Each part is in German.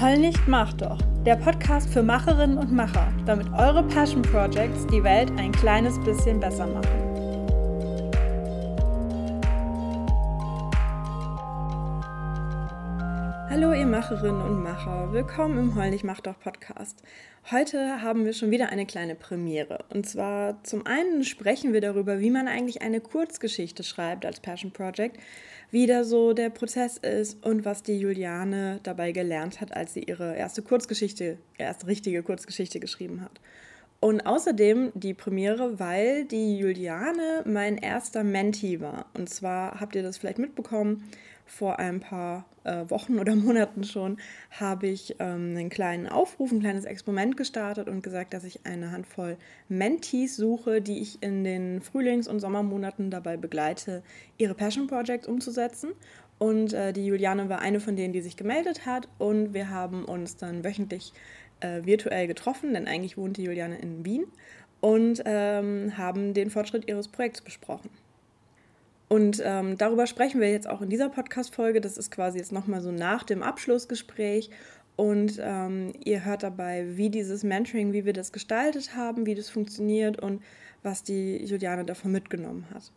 Heul nicht, mach doch. Der Podcast für Macherinnen und Macher, damit eure Passion Projects die Welt ein kleines bisschen besser machen. Hallo ihr Macherinnen und Macher, willkommen im Heul nicht, mach doch Podcast. Heute haben wir schon wieder eine kleine Premiere. Und zwar zum einen sprechen wir darüber, wie man eigentlich eine Kurzgeschichte schreibt als Passion Project, wie da so der Prozess ist und was die Juliane dabei gelernt hat, als sie ihre erste Kurzgeschichte, erste richtige Kurzgeschichte geschrieben hat. Und außerdem die Premiere, weil die Juliane mein erster Mentee war. Und zwar habt ihr das vielleicht mitbekommen, vor ein paar äh, Wochen oder Monaten schon habe ich ähm, einen kleinen Aufruf, ein kleines Experiment gestartet und gesagt, dass ich eine Handvoll Mentees suche, die ich in den Frühlings- und Sommermonaten dabei begleite, ihre Passion Projects umzusetzen. Und äh, die Juliane war eine von denen, die sich gemeldet hat. Und wir haben uns dann wöchentlich äh, virtuell getroffen, denn eigentlich wohnt die Juliane in Wien und ähm, haben den Fortschritt ihres Projekts besprochen. Und ähm, darüber sprechen wir jetzt auch in dieser Podcast-Folge. Das ist quasi jetzt nochmal so nach dem Abschlussgespräch. Und ähm, ihr hört dabei, wie dieses Mentoring, wie wir das gestaltet haben, wie das funktioniert und was die Juliane davon mitgenommen hat.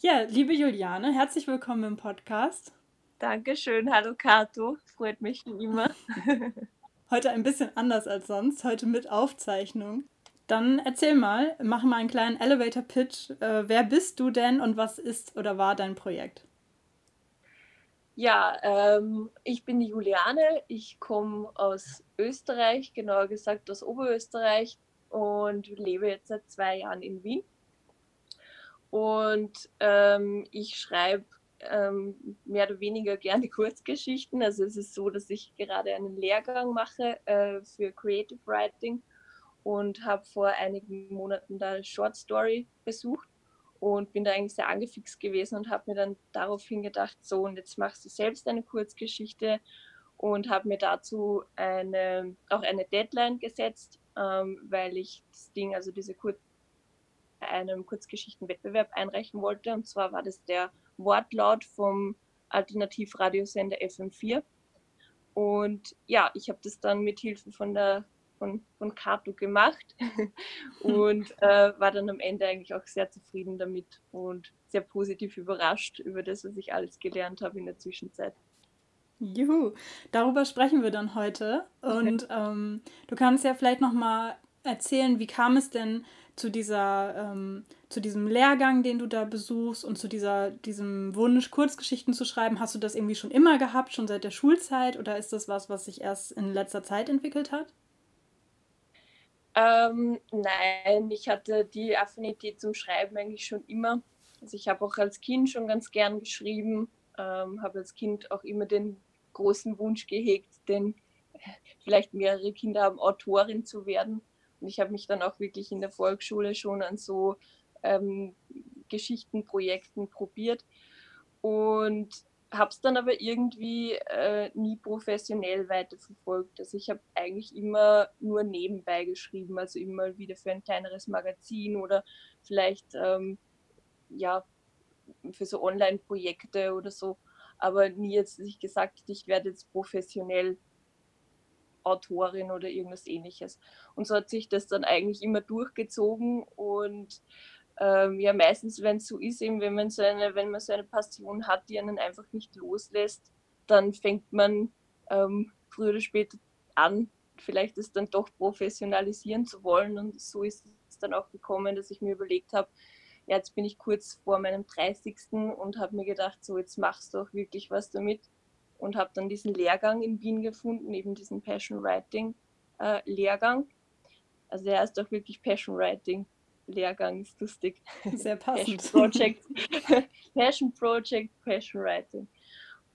Ja, liebe Juliane, herzlich willkommen im Podcast. Dankeschön, hallo Kato, freut mich wie immer. Heute ein bisschen anders als sonst, heute mit Aufzeichnung. Dann erzähl mal, mach mal einen kleinen Elevator Pitch. Äh, wer bist du denn und was ist oder war dein Projekt? Ja, ähm, ich bin die Juliane. Ich komme aus Österreich, genauer gesagt aus Oberösterreich und lebe jetzt seit zwei Jahren in Wien. Und ähm, ich schreibe ähm, mehr oder weniger gerne Kurzgeschichten. Also es ist so, dass ich gerade einen Lehrgang mache äh, für Creative Writing und habe vor einigen Monaten da Short Story besucht und bin da eigentlich sehr angefixt gewesen und habe mir dann daraufhin gedacht, so und jetzt machst du selbst eine Kurzgeschichte und habe mir dazu eine, auch eine Deadline gesetzt, ähm, weil ich das Ding, also diese Kur einem Kurzgeschichtenwettbewerb einreichen wollte. Und zwar war das der Wortlaut vom Alternativradiosender FM4 und ja, ich habe das dann mit Hilfe von der von, von Kato gemacht und äh, war dann am Ende eigentlich auch sehr zufrieden damit und sehr positiv überrascht über das, was ich alles gelernt habe in der Zwischenzeit. Juhu, darüber sprechen wir dann heute. Und ähm, du kannst ja vielleicht nochmal erzählen, wie kam es denn zu dieser, ähm, zu diesem Lehrgang, den du da besuchst und zu dieser, diesem Wunsch, Kurzgeschichten zu schreiben? Hast du das irgendwie schon immer gehabt, schon seit der Schulzeit, oder ist das was, was sich erst in letzter Zeit entwickelt hat? Ähm, nein, ich hatte die Affinität zum Schreiben eigentlich schon immer. Also ich habe auch als Kind schon ganz gern geschrieben, ähm, habe als Kind auch immer den großen Wunsch gehegt, denn vielleicht mehrere Kinder haben, Autorin zu werden. Und ich habe mich dann auch wirklich in der Volksschule schon an so ähm, Geschichtenprojekten probiert. Und habe es dann aber irgendwie äh, nie professionell weiterverfolgt. Also ich habe eigentlich immer nur nebenbei geschrieben, also immer wieder für ein kleineres Magazin oder vielleicht ähm, ja für so Online-Projekte oder so. Aber nie jetzt, ich gesagt ich werde jetzt professionell Autorin oder irgendwas ähnliches. Und so hat sich das dann eigentlich immer durchgezogen und ähm, ja meistens, wenn es so ist, eben wenn man so eine, wenn man so eine Passion hat, die einen einfach nicht loslässt, dann fängt man ähm, früher oder später an, vielleicht es dann doch professionalisieren zu wollen. Und so ist es dann auch gekommen, dass ich mir überlegt habe, ja, jetzt bin ich kurz vor meinem 30. und habe mir gedacht, so jetzt machst du auch wirklich was damit. Und habe dann diesen Lehrgang in Wien gefunden, eben diesen Passion Writing äh, Lehrgang. Also der heißt auch wirklich Passion Writing Lehrgang ist lustig. Sehr passend. Passion Project, Passion Project, Passion Writing.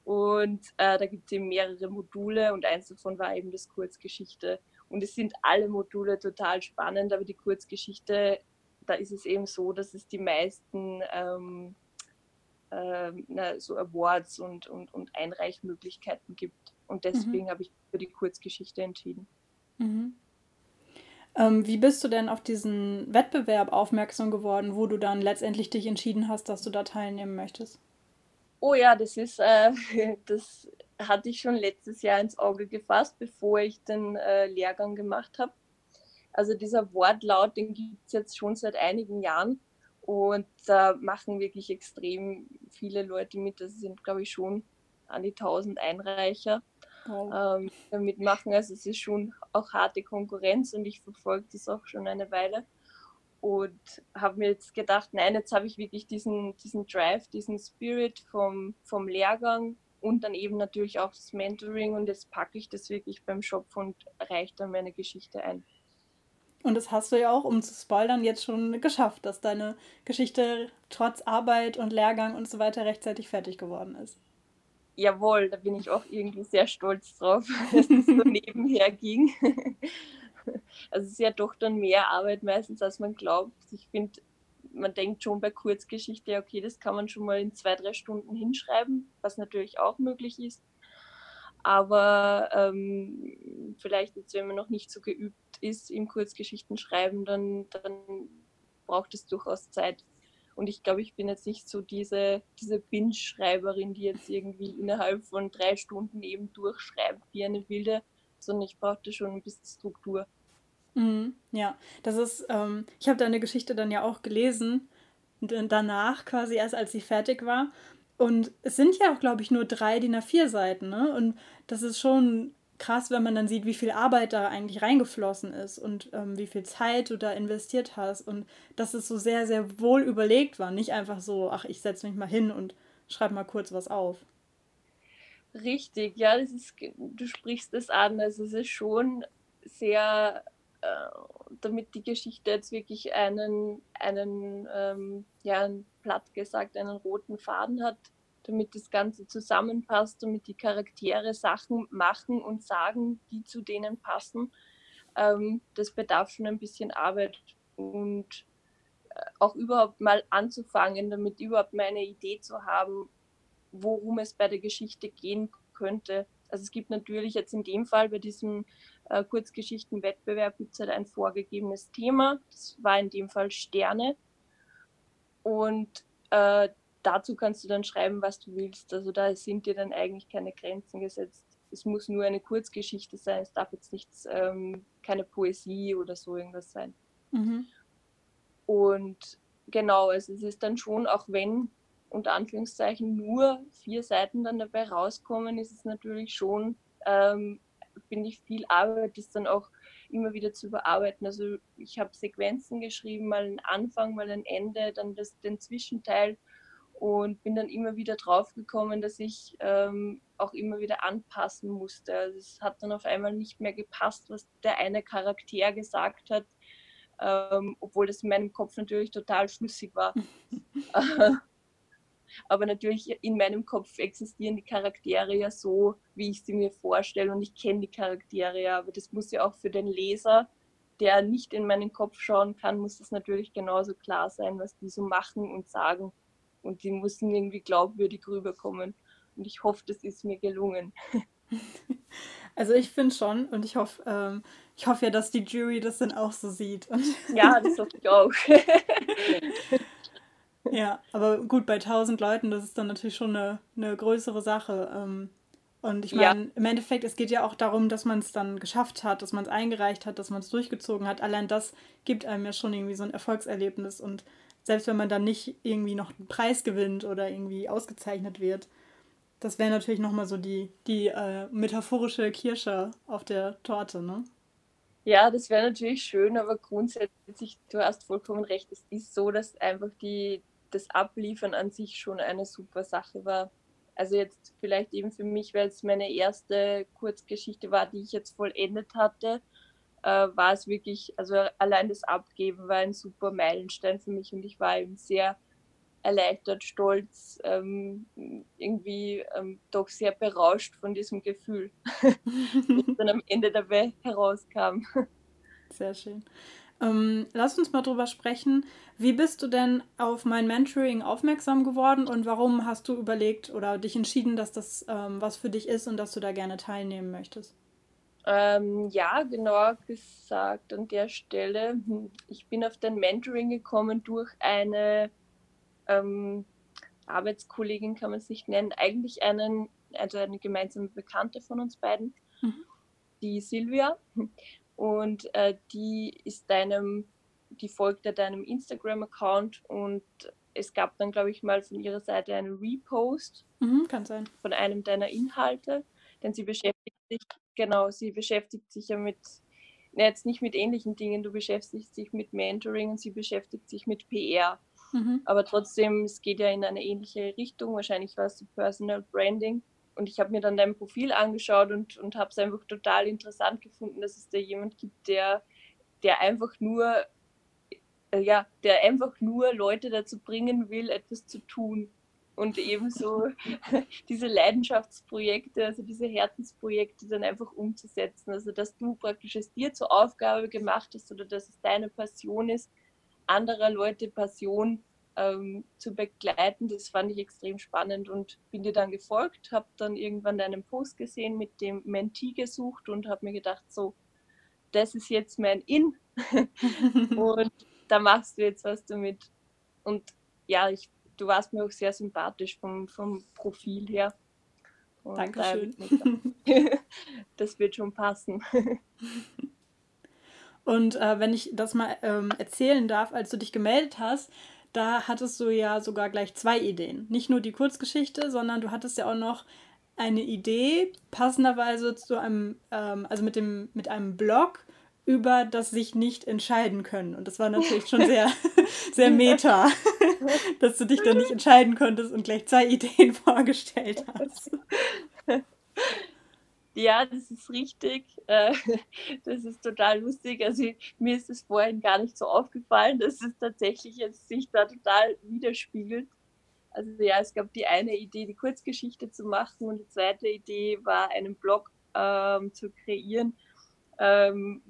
Und äh, da gibt es eben mehrere Module und eins davon war eben das Kurzgeschichte. Und es sind alle Module total spannend, aber die Kurzgeschichte, da ist es eben so, dass es die meisten ähm, äh, na, so Awards und, und, und Einreichmöglichkeiten gibt. Und mhm. deswegen mhm. habe ich für die Kurzgeschichte entschieden. Mhm. Ähm, wie bist du denn auf diesen Wettbewerb aufmerksam geworden, wo du dann letztendlich dich entschieden hast, dass du da teilnehmen möchtest? Oh ja, das ist, äh, das hatte ich schon letztes Jahr ins Auge gefasst, bevor ich den äh, Lehrgang gemacht habe. Also dieser Wortlaut, den gibt es jetzt schon seit einigen Jahren und da machen wirklich extrem viele Leute mit. Das sind, glaube ich, schon an die 1000 Einreicher oh. ähm, damit machen. Also es ist schon auch harte Konkurrenz und ich verfolge das auch schon eine Weile und habe mir jetzt gedacht, nein, jetzt habe ich wirklich diesen, diesen Drive, diesen Spirit vom, vom Lehrgang und dann eben natürlich auch das Mentoring und jetzt packe ich das wirklich beim Shop und reiche dann meine Geschichte ein. Und das hast du ja auch, um zu spoilern, jetzt schon geschafft, dass deine Geschichte trotz Arbeit und Lehrgang und so weiter rechtzeitig fertig geworden ist. Jawohl, da bin ich auch irgendwie sehr stolz drauf, dass es so nebenher ging. Also es ist ja doch dann mehr Arbeit meistens, als man glaubt. Ich finde, man denkt schon bei Kurzgeschichte, okay, das kann man schon mal in zwei, drei Stunden hinschreiben, was natürlich auch möglich ist. Aber ähm, vielleicht jetzt, wenn man noch nicht so geübt ist im Kurzgeschichten schreiben, dann, dann braucht es durchaus Zeit. Und ich glaube, ich bin jetzt nicht so diese, diese Binge-Schreiberin, die jetzt irgendwie innerhalb von drei Stunden eben durchschreibt wie eine Wilde, sondern ich brauchte schon ein bisschen Struktur. Mhm, ja, das ist, ähm, ich habe deine Geschichte dann ja auch gelesen, danach quasi erst, als sie fertig war. Und es sind ja auch, glaube ich, nur drei DIN A4 Seiten, ne? Und das ist schon krass, wenn man dann sieht, wie viel Arbeit da eigentlich reingeflossen ist und ähm, wie viel Zeit du da investiert hast und dass es so sehr, sehr wohl überlegt war. Nicht einfach so, ach, ich setze mich mal hin und schreibe mal kurz was auf. Richtig, ja, das ist, du sprichst es an. Also es ist schon sehr äh, damit die Geschichte jetzt wirklich einen, einen ähm, ja, platt gesagt, einen roten Faden hat, damit das Ganze zusammenpasst, damit die Charaktere Sachen machen und sagen, die zu denen passen. Ähm, das bedarf schon ein bisschen Arbeit und äh, auch überhaupt mal anzufangen, damit überhaupt mal eine Idee zu haben, worum es bei der Geschichte gehen könnte. Also es gibt natürlich jetzt in dem Fall bei diesem äh, Kurzgeschichtenwettbewerb gibt es halt ein vorgegebenes Thema. Das war in dem Fall Sterne. Und äh, dazu kannst du dann schreiben, was du willst. Also da sind dir dann eigentlich keine Grenzen gesetzt. Es muss nur eine Kurzgeschichte sein. Es darf jetzt nichts, ähm, keine Poesie oder so irgendwas sein. Mhm. Und genau, also es ist dann schon, auch wenn unter Anführungszeichen nur vier Seiten dann dabei rauskommen, ist es natürlich schon, ähm, finde ich, viel Arbeit, das dann auch immer wieder zu bearbeiten. Also ich habe Sequenzen geschrieben, mal einen Anfang, mal ein Ende, dann das, den Zwischenteil und bin dann immer wieder drauf gekommen, dass ich ähm, auch immer wieder anpassen musste. Also es hat dann auf einmal nicht mehr gepasst, was der eine Charakter gesagt hat, ähm, obwohl das in meinem Kopf natürlich total schlüssig war. Aber natürlich in meinem Kopf existieren die Charaktere ja so, wie ich sie mir vorstelle und ich kenne die Charaktere ja. Aber das muss ja auch für den Leser, der nicht in meinen Kopf schauen kann, muss das natürlich genauso klar sein, was die so machen und sagen. Und die müssen irgendwie glaubwürdig rüberkommen. Und ich hoffe, das ist mir gelungen. Also ich finde schon und ich hoffe, ähm, ich hoffe ja, dass die Jury das dann auch so sieht. ja, das hoffe ich auch. Ja, aber gut, bei 1000 Leuten, das ist dann natürlich schon eine, eine größere Sache. Ähm, und ich meine, ja. im Endeffekt, es geht ja auch darum, dass man es dann geschafft hat, dass man es eingereicht hat, dass man es durchgezogen hat. Allein das gibt einem ja schon irgendwie so ein Erfolgserlebnis. Und selbst wenn man dann nicht irgendwie noch einen Preis gewinnt oder irgendwie ausgezeichnet wird, das wäre natürlich nochmal so die, die äh, metaphorische Kirsche auf der Torte, ne? Ja, das wäre natürlich schön, aber grundsätzlich, du hast vollkommen recht, es ist so, dass einfach die, das Abliefern an sich schon eine super Sache war. Also jetzt vielleicht eben für mich, weil es meine erste Kurzgeschichte war, die ich jetzt vollendet hatte, äh, war es wirklich, also allein das Abgeben war ein super Meilenstein für mich und ich war eben sehr erleichtert, stolz, ähm, irgendwie ähm, doch sehr berauscht von diesem Gefühl, das dann am Ende dabei herauskam. Sehr schön. Ähm, lass uns mal drüber sprechen. Wie bist du denn auf mein Mentoring aufmerksam geworden und warum hast du überlegt oder dich entschieden, dass das ähm, was für dich ist und dass du da gerne teilnehmen möchtest? Ähm, ja, genau gesagt an der Stelle. Hm, ich bin auf dein Mentoring gekommen durch eine ähm, Arbeitskollegin kann man es nicht nennen, eigentlich einen, also eine gemeinsame Bekannte von uns beiden, mhm. die Silvia. Und äh, die ist deinem, die folgte deinem Instagram-Account und es gab dann, glaube ich, mal von ihrer Seite einen Repost mhm, kann sein. von einem deiner Inhalte, denn sie beschäftigt sich, genau, sie beschäftigt sich ja mit, jetzt nicht mit ähnlichen Dingen, du beschäftigst dich mit Mentoring und sie beschäftigt sich mit PR. Mhm. Aber trotzdem, es geht ja in eine ähnliche Richtung. Wahrscheinlich war es Personal Branding. Und ich habe mir dann dein Profil angeschaut und, und habe es einfach total interessant gefunden, dass es da jemand gibt, der, der einfach nur, äh, ja, der einfach nur Leute dazu bringen will, etwas zu tun. Und ebenso diese Leidenschaftsprojekte, also diese Herzensprojekte dann einfach umzusetzen. Also dass du praktisch es dir zur Aufgabe gemacht hast oder dass es deine Passion ist, anderer Leute Passion ähm, zu begleiten. Das fand ich extrem spannend und bin dir dann gefolgt, habe dann irgendwann deinen Post gesehen mit dem Mentee gesucht und habe mir gedacht, so, das ist jetzt mein In und da machst du jetzt was damit. Und ja, ich, du warst mir auch sehr sympathisch vom, vom Profil her. Und Dankeschön. das wird schon passen. Und äh, wenn ich das mal ähm, erzählen darf, als du dich gemeldet hast, da hattest du ja sogar gleich zwei Ideen. Nicht nur die Kurzgeschichte, sondern du hattest ja auch noch eine Idee, passenderweise zu einem, ähm, also mit, dem, mit einem Blog über das sich nicht entscheiden können. Und das war natürlich schon sehr, sehr meta, dass du dich dann nicht entscheiden konntest und gleich zwei Ideen vorgestellt hast. Ja, das ist richtig. Äh, das ist total lustig. Also mir ist es vorhin gar nicht so aufgefallen, dass es tatsächlich jetzt sich da total widerspiegelt. Also ja, es gab die eine Idee, die Kurzgeschichte zu machen und die zweite Idee war, einen Blog ähm, zu kreieren, ähm,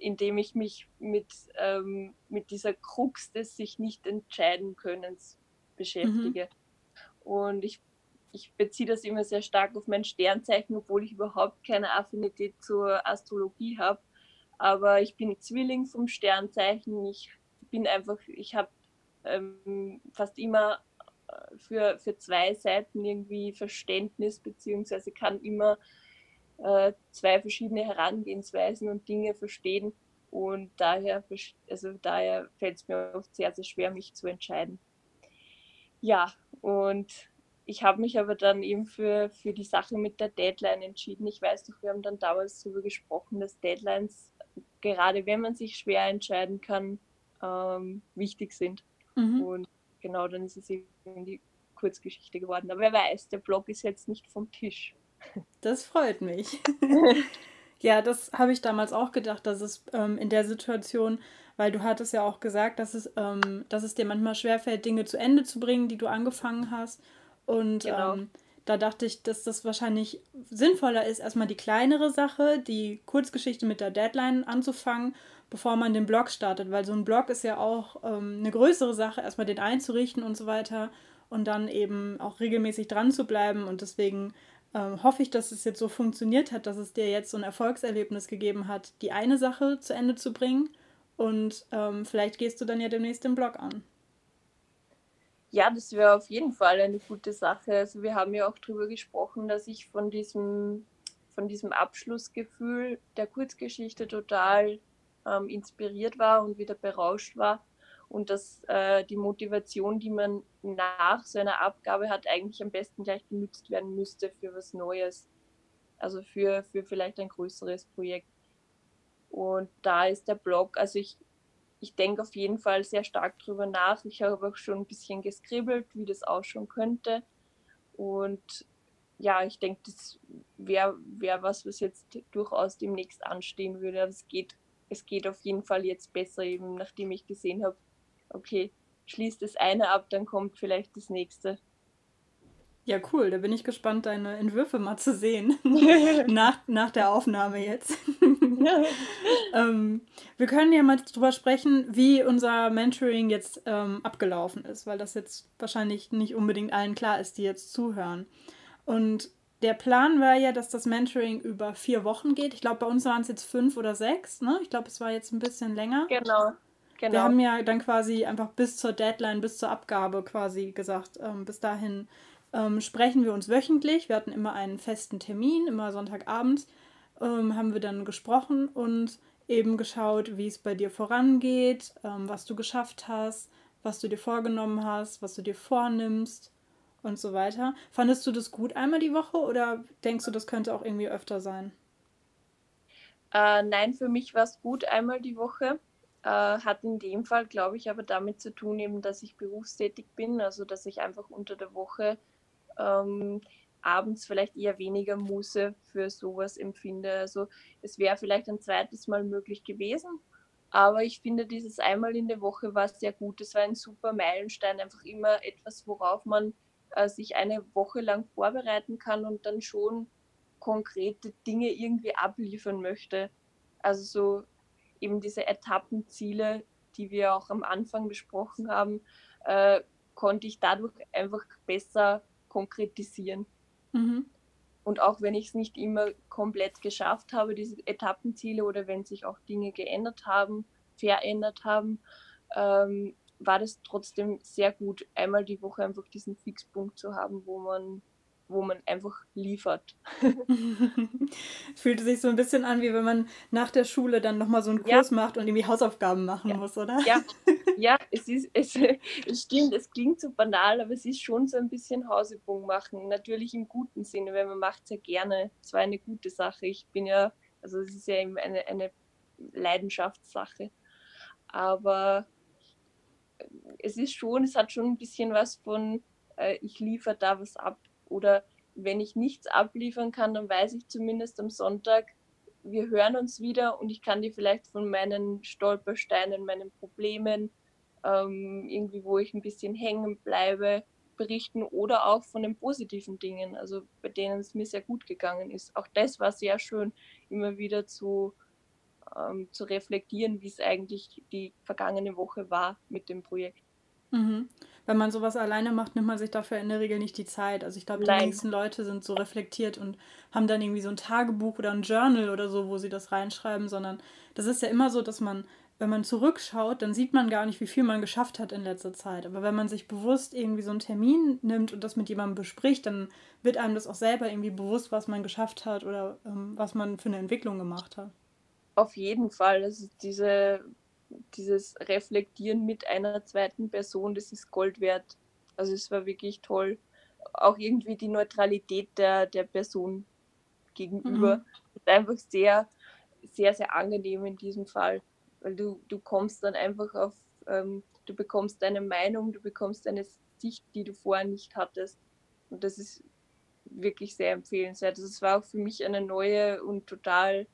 in dem ich mich mit, ähm, mit dieser Krux des sich nicht entscheiden Könnens beschäftige. Mhm. Und ich ich beziehe das immer sehr stark auf mein Sternzeichen, obwohl ich überhaupt keine Affinität zur Astrologie habe. Aber ich bin Zwilling vom Sternzeichen. Ich bin einfach, ich habe ähm, fast immer äh, für, für zwei Seiten irgendwie Verständnis, beziehungsweise kann immer äh, zwei verschiedene Herangehensweisen und Dinge verstehen. Und daher, also daher fällt es mir oft sehr, sehr schwer, mich zu entscheiden. Ja, und ich habe mich aber dann eben für, für die Sache mit der Deadline entschieden. Ich weiß doch, wir haben dann damals darüber gesprochen, dass Deadlines, gerade wenn man sich schwer entscheiden kann, ähm, wichtig sind. Mhm. Und genau dann ist es eben die Kurzgeschichte geworden. Aber wer weiß, der Blog ist jetzt nicht vom Tisch. Das freut mich. ja, das habe ich damals auch gedacht, dass es ähm, in der Situation, weil du hattest ja auch gesagt, dass es, ähm, dass es dir manchmal schwerfällt, Dinge zu Ende zu bringen, die du angefangen hast. Und genau. ähm, da dachte ich, dass das wahrscheinlich sinnvoller ist, erstmal die kleinere Sache, die Kurzgeschichte mit der Deadline anzufangen, bevor man den Blog startet. Weil so ein Blog ist ja auch ähm, eine größere Sache, erstmal den einzurichten und so weiter und dann eben auch regelmäßig dran zu bleiben. Und deswegen ähm, hoffe ich, dass es jetzt so funktioniert hat, dass es dir jetzt so ein Erfolgserlebnis gegeben hat, die eine Sache zu Ende zu bringen. Und ähm, vielleicht gehst du dann ja demnächst den Blog an. Ja, das wäre auf jeden Fall eine gute Sache. Also wir haben ja auch darüber gesprochen, dass ich von diesem, von diesem Abschlussgefühl der Kurzgeschichte total ähm, inspiriert war und wieder berauscht war. Und dass äh, die Motivation, die man nach so einer Abgabe hat, eigentlich am besten gleich genützt werden müsste für was Neues. Also für, für vielleicht ein größeres Projekt. Und da ist der Blog, also ich, ich denke auf jeden Fall sehr stark drüber nach. Ich habe auch schon ein bisschen geskribbelt, wie das ausschauen könnte. Und ja, ich denke, das wäre wär was, was jetzt durchaus demnächst anstehen würde. Aber es geht, es geht auf jeden Fall jetzt besser, eben nachdem ich gesehen habe, okay, schließt das eine ab, dann kommt vielleicht das nächste. Ja, cool. Da bin ich gespannt, deine Entwürfe mal zu sehen. nach, nach der Aufnahme jetzt. ähm, wir können ja mal drüber sprechen, wie unser Mentoring jetzt ähm, abgelaufen ist, weil das jetzt wahrscheinlich nicht unbedingt allen klar ist, die jetzt zuhören. Und der Plan war ja, dass das Mentoring über vier Wochen geht. Ich glaube, bei uns waren es jetzt fünf oder sechs. Ne? Ich glaube, es war jetzt ein bisschen länger. Genau. Genau. wir haben ja dann quasi einfach bis zur Deadline, bis zur Abgabe quasi gesagt, ähm, bis dahin ähm, sprechen wir uns wöchentlich. Wir hatten immer einen festen Termin, immer Sonntagabends ähm, haben wir dann gesprochen und eben geschaut, wie es bei dir vorangeht, ähm, was du geschafft hast, was du dir vorgenommen hast, was du dir vornimmst und so weiter. Fandest du das gut einmal die Woche oder denkst du, das könnte auch irgendwie öfter sein? Äh, nein, für mich war es gut einmal die Woche. Äh, hat in dem Fall, glaube ich, aber damit zu tun, eben, dass ich berufstätig bin, also dass ich einfach unter der Woche ähm, abends vielleicht eher weniger Muße für sowas empfinde. Also es wäre vielleicht ein zweites Mal möglich gewesen, aber ich finde, dieses einmal in der Woche war sehr gut. Es war ein super Meilenstein, einfach immer etwas, worauf man äh, sich eine Woche lang vorbereiten kann und dann schon konkrete Dinge irgendwie abliefern möchte. Also so eben diese Etappenziele, die wir auch am Anfang besprochen haben, äh, konnte ich dadurch einfach besser konkretisieren. Mhm. Und auch wenn ich es nicht immer komplett geschafft habe, diese Etappenziele oder wenn sich auch Dinge geändert haben, verändert haben, ähm, war das trotzdem sehr gut, einmal die Woche einfach diesen Fixpunkt zu haben, wo man wo man einfach liefert. Fühlt sich so ein bisschen an, wie wenn man nach der Schule dann nochmal so einen Kurs ja. macht und irgendwie Hausaufgaben machen ja. muss, oder? Ja, ja es, ist, es, es stimmt, es klingt so banal, aber es ist schon so ein bisschen Hausübung machen. Natürlich im guten Sinne, weil man macht es ja gerne. Es war eine gute Sache. Ich bin ja, also es ist ja eben eine, eine Leidenschaftssache. Aber es ist schon, es hat schon ein bisschen was von, äh, ich liefere da was ab oder wenn ich nichts abliefern kann, dann weiß ich zumindest am Sonntag, wir hören uns wieder und ich kann dir vielleicht von meinen Stolpersteinen, meinen Problemen, ähm, irgendwie, wo ich ein bisschen hängen bleibe, berichten oder auch von den positiven Dingen, also bei denen es mir sehr gut gegangen ist. Auch das war sehr schön, immer wieder zu, ähm, zu reflektieren, wie es eigentlich die vergangene Woche war mit dem Projekt. Mhm wenn man sowas alleine macht, nimmt man sich dafür in der Regel nicht die Zeit. Also ich glaube, die wenigsten Leute sind so reflektiert und haben dann irgendwie so ein Tagebuch oder ein Journal oder so, wo sie das reinschreiben, sondern das ist ja immer so, dass man, wenn man zurückschaut, dann sieht man gar nicht, wie viel man geschafft hat in letzter Zeit. Aber wenn man sich bewusst irgendwie so einen Termin nimmt und das mit jemandem bespricht, dann wird einem das auch selber irgendwie bewusst, was man geschafft hat oder ähm, was man für eine Entwicklung gemacht hat. Auf jeden Fall. Also diese dieses Reflektieren mit einer zweiten Person, das ist Gold wert. Also es war wirklich toll. Auch irgendwie die Neutralität der, der Person gegenüber mhm. ist einfach sehr, sehr, sehr angenehm in diesem Fall. Weil du, du kommst dann einfach auf, ähm, du bekommst deine Meinung, du bekommst eine Sicht, die du vorher nicht hattest. Und das ist wirklich sehr empfehlenswert. Also es war auch für mich eine neue und total,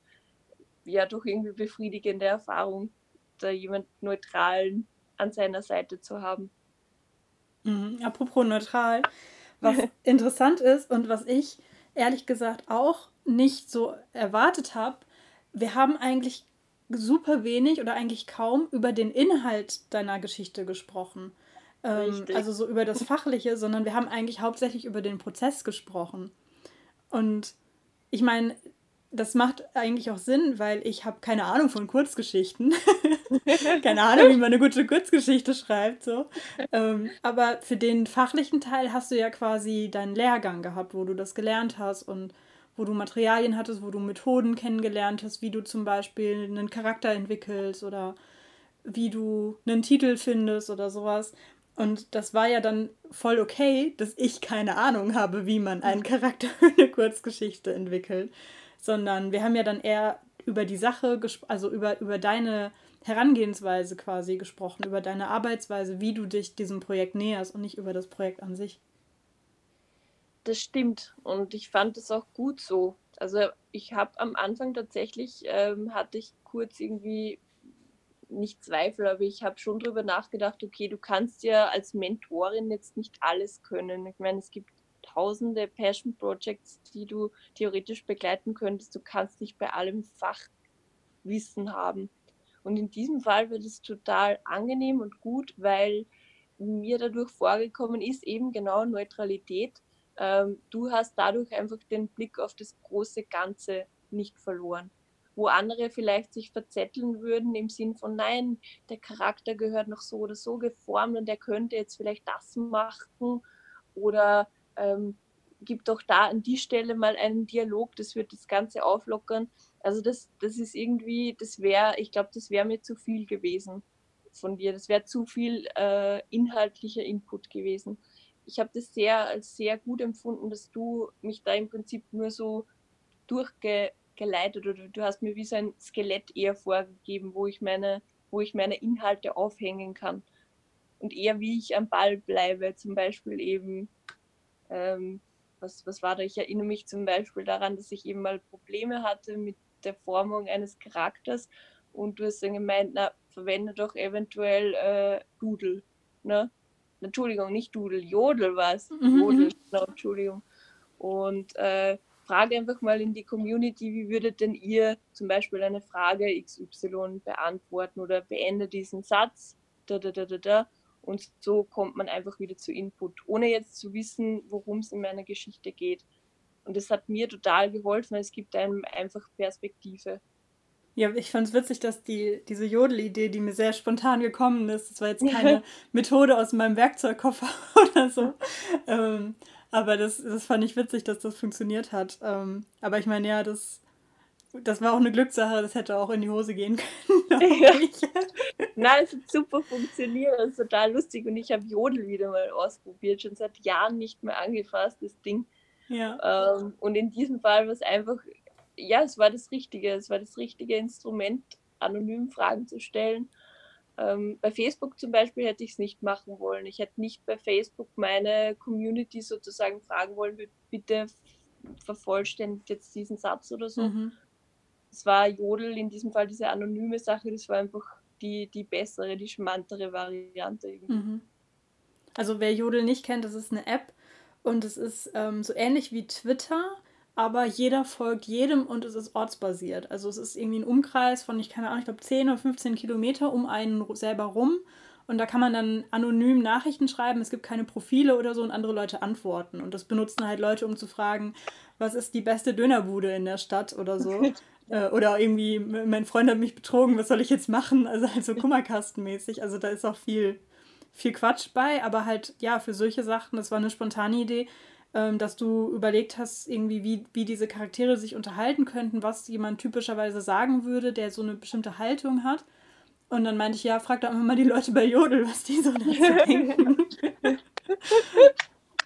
ja, doch irgendwie befriedigende Erfahrung da jemand Neutralen an seiner Seite zu haben. Mhm. Apropos neutral, was interessant ist und was ich ehrlich gesagt auch nicht so erwartet habe, wir haben eigentlich super wenig oder eigentlich kaum über den Inhalt deiner Geschichte gesprochen. Ähm, also so über das Fachliche, sondern wir haben eigentlich hauptsächlich über den Prozess gesprochen. Und ich meine, das macht eigentlich auch Sinn, weil ich habe keine Ahnung von Kurzgeschichten. keine Ahnung, wie man eine gute Kurzgeschichte schreibt. So. Ähm, aber für den fachlichen Teil hast du ja quasi deinen Lehrgang gehabt, wo du das gelernt hast und wo du Materialien hattest, wo du Methoden kennengelernt hast, wie du zum Beispiel einen Charakter entwickelst oder wie du einen Titel findest oder sowas. Und das war ja dann voll okay, dass ich keine Ahnung habe, wie man einen Charakter für eine Kurzgeschichte entwickelt sondern wir haben ja dann eher über die Sache, also über, über deine Herangehensweise quasi gesprochen, über deine Arbeitsweise, wie du dich diesem Projekt näherst und nicht über das Projekt an sich. Das stimmt und ich fand es auch gut so. Also ich habe am Anfang tatsächlich, ähm, hatte ich kurz irgendwie nicht Zweifel, aber ich habe schon darüber nachgedacht, okay, du kannst ja als Mentorin jetzt nicht alles können. Ich meine, es gibt tausende Passion Projects, die du theoretisch begleiten könntest. Du kannst nicht bei allem Fachwissen haben. Und in diesem Fall wird es total angenehm und gut, weil mir dadurch vorgekommen ist, eben genau Neutralität. Ähm, du hast dadurch einfach den Blick auf das große Ganze nicht verloren. wo andere vielleicht sich verzetteln würden im Sinn von, nein, der Charakter gehört noch so oder so geformt und der könnte jetzt vielleicht das machen oder ähm, gibt doch da an die Stelle mal einen Dialog, das wird das Ganze auflockern. Also das, das ist irgendwie, das wäre, ich glaube, das wäre mir zu viel gewesen von dir. Das wäre zu viel äh, inhaltlicher Input gewesen. Ich habe das sehr sehr gut empfunden, dass du mich da im Prinzip nur so durchgeleitet oder du hast mir wie so ein Skelett eher vorgegeben, wo ich meine, wo ich meine Inhalte aufhängen kann. Und eher wie ich am Ball bleibe, zum Beispiel eben ähm, was, was war da? Ich erinnere mich zum Beispiel daran, dass ich eben mal Probleme hatte mit der Formung eines Charakters und du hast dann gemeint, na, verwende doch eventuell äh, Doodle, ne? Entschuldigung, nicht Doodle, Jodel war es. Mhm. Jodel, genau, Entschuldigung. Und äh, frage einfach mal in die Community, wie würdet denn ihr zum Beispiel eine Frage XY beantworten oder beende diesen Satz, da, da, da, da, da. Und so kommt man einfach wieder zu Input, ohne jetzt zu wissen, worum es in meiner Geschichte geht. Und das hat mir total geholfen, weil es gibt einem einfach Perspektive. Ja, ich fand es witzig, dass die, diese Jodel-Idee, die mir sehr spontan gekommen ist, das war jetzt keine Methode aus meinem Werkzeugkoffer oder so. ähm, aber das, das fand ich witzig, dass das funktioniert hat. Ähm, aber ich meine, ja, das, das war auch eine Glückssache, das hätte auch in die Hose gehen können. Ja. Nein, es hat super funktioniert, das ist total lustig und ich habe Jodel wieder mal ausprobiert, schon seit Jahren nicht mehr angefasst, das Ding. Ja. Ähm, und in diesem Fall war es einfach, ja, es war das Richtige, es war das richtige Instrument, anonym Fragen zu stellen. Ähm, bei Facebook zum Beispiel hätte ich es nicht machen wollen. Ich hätte nicht bei Facebook meine Community sozusagen fragen wollen, bitte vervollständigt jetzt diesen Satz oder so. Mhm es war Jodel in diesem Fall diese anonyme Sache, das war einfach die, die bessere, die charmantere Variante. Mhm. Also wer Jodel nicht kennt, das ist eine App und es ist ähm, so ähnlich wie Twitter, aber jeder folgt jedem und es ist ortsbasiert. Also es ist irgendwie ein Umkreis von, ich keine Ahnung, ich glaube 10 oder 15 Kilometer um einen selber rum. Und da kann man dann anonym Nachrichten schreiben. Es gibt keine Profile oder so und andere Leute antworten. Und das benutzen halt Leute, um zu fragen, was ist die beste Dönerbude in der Stadt oder so. Äh, oder irgendwie, mein Freund hat mich betrogen, was soll ich jetzt machen? Also halt so Kummerkastenmäßig. Also da ist auch viel, viel Quatsch bei, aber halt, ja, für solche Sachen, das war eine spontane Idee, ähm, dass du überlegt hast, irgendwie, wie, wie diese Charaktere sich unterhalten könnten, was jemand typischerweise sagen würde, der so eine bestimmte Haltung hat. Und dann meinte ich, ja, frag doch einfach mal die Leute bei Jodel, was die so dazu denken.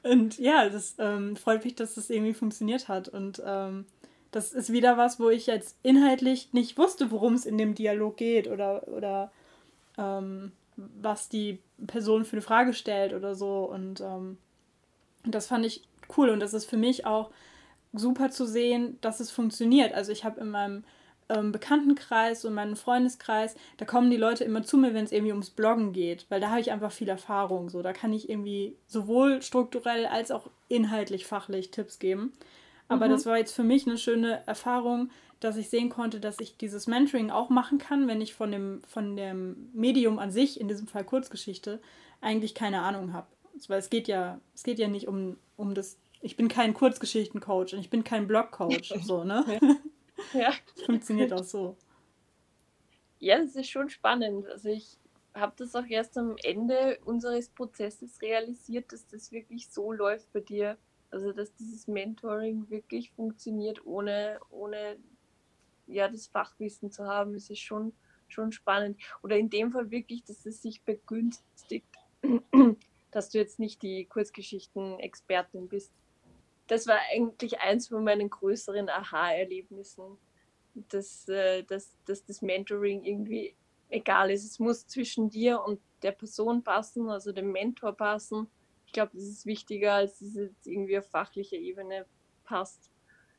und ja, das ähm, freut mich, dass das irgendwie funktioniert hat. Und ähm, das ist wieder was, wo ich jetzt inhaltlich nicht wusste, worum es in dem Dialog geht oder, oder ähm, was die Person für eine Frage stellt oder so. Und ähm, das fand ich cool und das ist für mich auch super zu sehen, dass es funktioniert. Also ich habe in meinem ähm, Bekanntenkreis und meinem Freundeskreis, da kommen die Leute immer zu mir, wenn es irgendwie ums Bloggen geht, weil da habe ich einfach viel Erfahrung. So, da kann ich irgendwie sowohl strukturell als auch inhaltlich, fachlich Tipps geben. Aber mhm. das war jetzt für mich eine schöne Erfahrung, dass ich sehen konnte, dass ich dieses Mentoring auch machen kann, wenn ich von dem, von dem Medium an sich, in diesem Fall Kurzgeschichte, eigentlich keine Ahnung habe. Weil es geht ja, es geht ja nicht um, um das, ich bin kein Kurzgeschichtencoach und ich bin kein Blogcoach, so, ne? Ja. Das funktioniert auch so. Ja, das ist schon spannend. Also ich habe das auch erst am Ende unseres Prozesses realisiert, dass das wirklich so läuft bei dir. Also dass dieses Mentoring wirklich funktioniert, ohne, ohne ja, das Fachwissen zu haben, ist es schon, schon spannend. Oder in dem Fall wirklich, dass es sich begünstigt, dass du jetzt nicht die Kurzgeschichten-Expertin bist. Das war eigentlich eins von meinen größeren Aha-Erlebnissen, dass, äh, dass, dass das Mentoring irgendwie egal ist. Es muss zwischen dir und der Person passen, also dem Mentor passen ich glaube, das ist wichtiger, als dass es jetzt irgendwie auf fachlicher Ebene passt.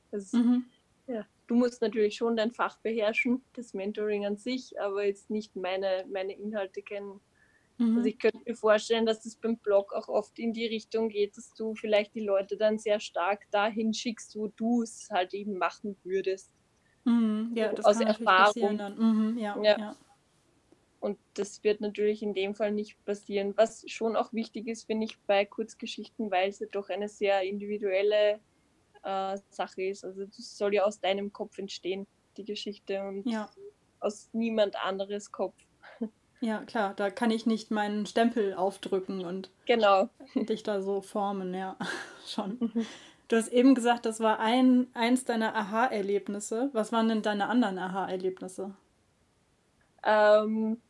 Das, mhm. ja, du musst natürlich schon dein Fach beherrschen, das Mentoring an sich, aber jetzt nicht meine, meine Inhalte kennen. Mhm. Also ich könnte mir vorstellen, dass das beim Blog auch oft in die Richtung geht, dass du vielleicht die Leute dann sehr stark dahin schickst, wo du es halt eben machen würdest. Mhm. Ja, das aus kann Erfahrung. Dann. Mhm, ja, ja. ja. Und das wird natürlich in dem Fall nicht passieren. Was schon auch wichtig ist, finde ich, bei Kurzgeschichten, weil es ja doch eine sehr individuelle äh, Sache ist. Also das soll ja aus deinem Kopf entstehen. die Geschichte und ja. aus niemand anderes Kopf. Ja, klar, da kann ich nicht meinen Stempel aufdrücken und genau. dich da so formen, ja, schon. Mhm. Du hast eben gesagt, das war ein, eins deiner Aha-Erlebnisse. Was waren denn deine anderen Aha-Erlebnisse? Ähm,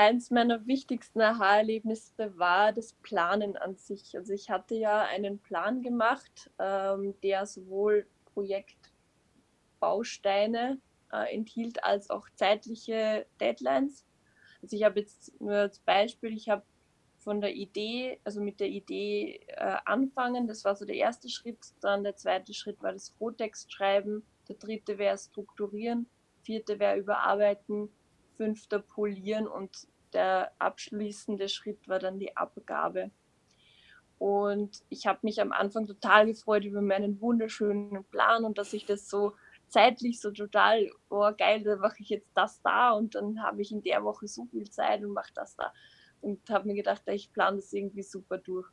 eins meiner wichtigsten Aha-Erlebnisse war das Planen an sich. Also ich hatte ja einen Plan gemacht, ähm, der sowohl Projektbausteine äh, enthielt als auch zeitliche Deadlines. Also ich habe jetzt nur als Beispiel, ich habe von der Idee, also mit der Idee äh, anfangen. Das war so der erste Schritt. Dann der zweite Schritt war das Rohtext schreiben. Der dritte wäre strukturieren. Vierte wäre überarbeiten. Fünfter polieren und der abschließende Schritt war dann die Abgabe. Und ich habe mich am Anfang total gefreut über meinen wunderschönen Plan und dass ich das so zeitlich so total, oh geil, da mache ich jetzt das da und dann habe ich in der Woche so viel Zeit und mache das da und habe mir gedacht, ich plane das irgendwie super durch.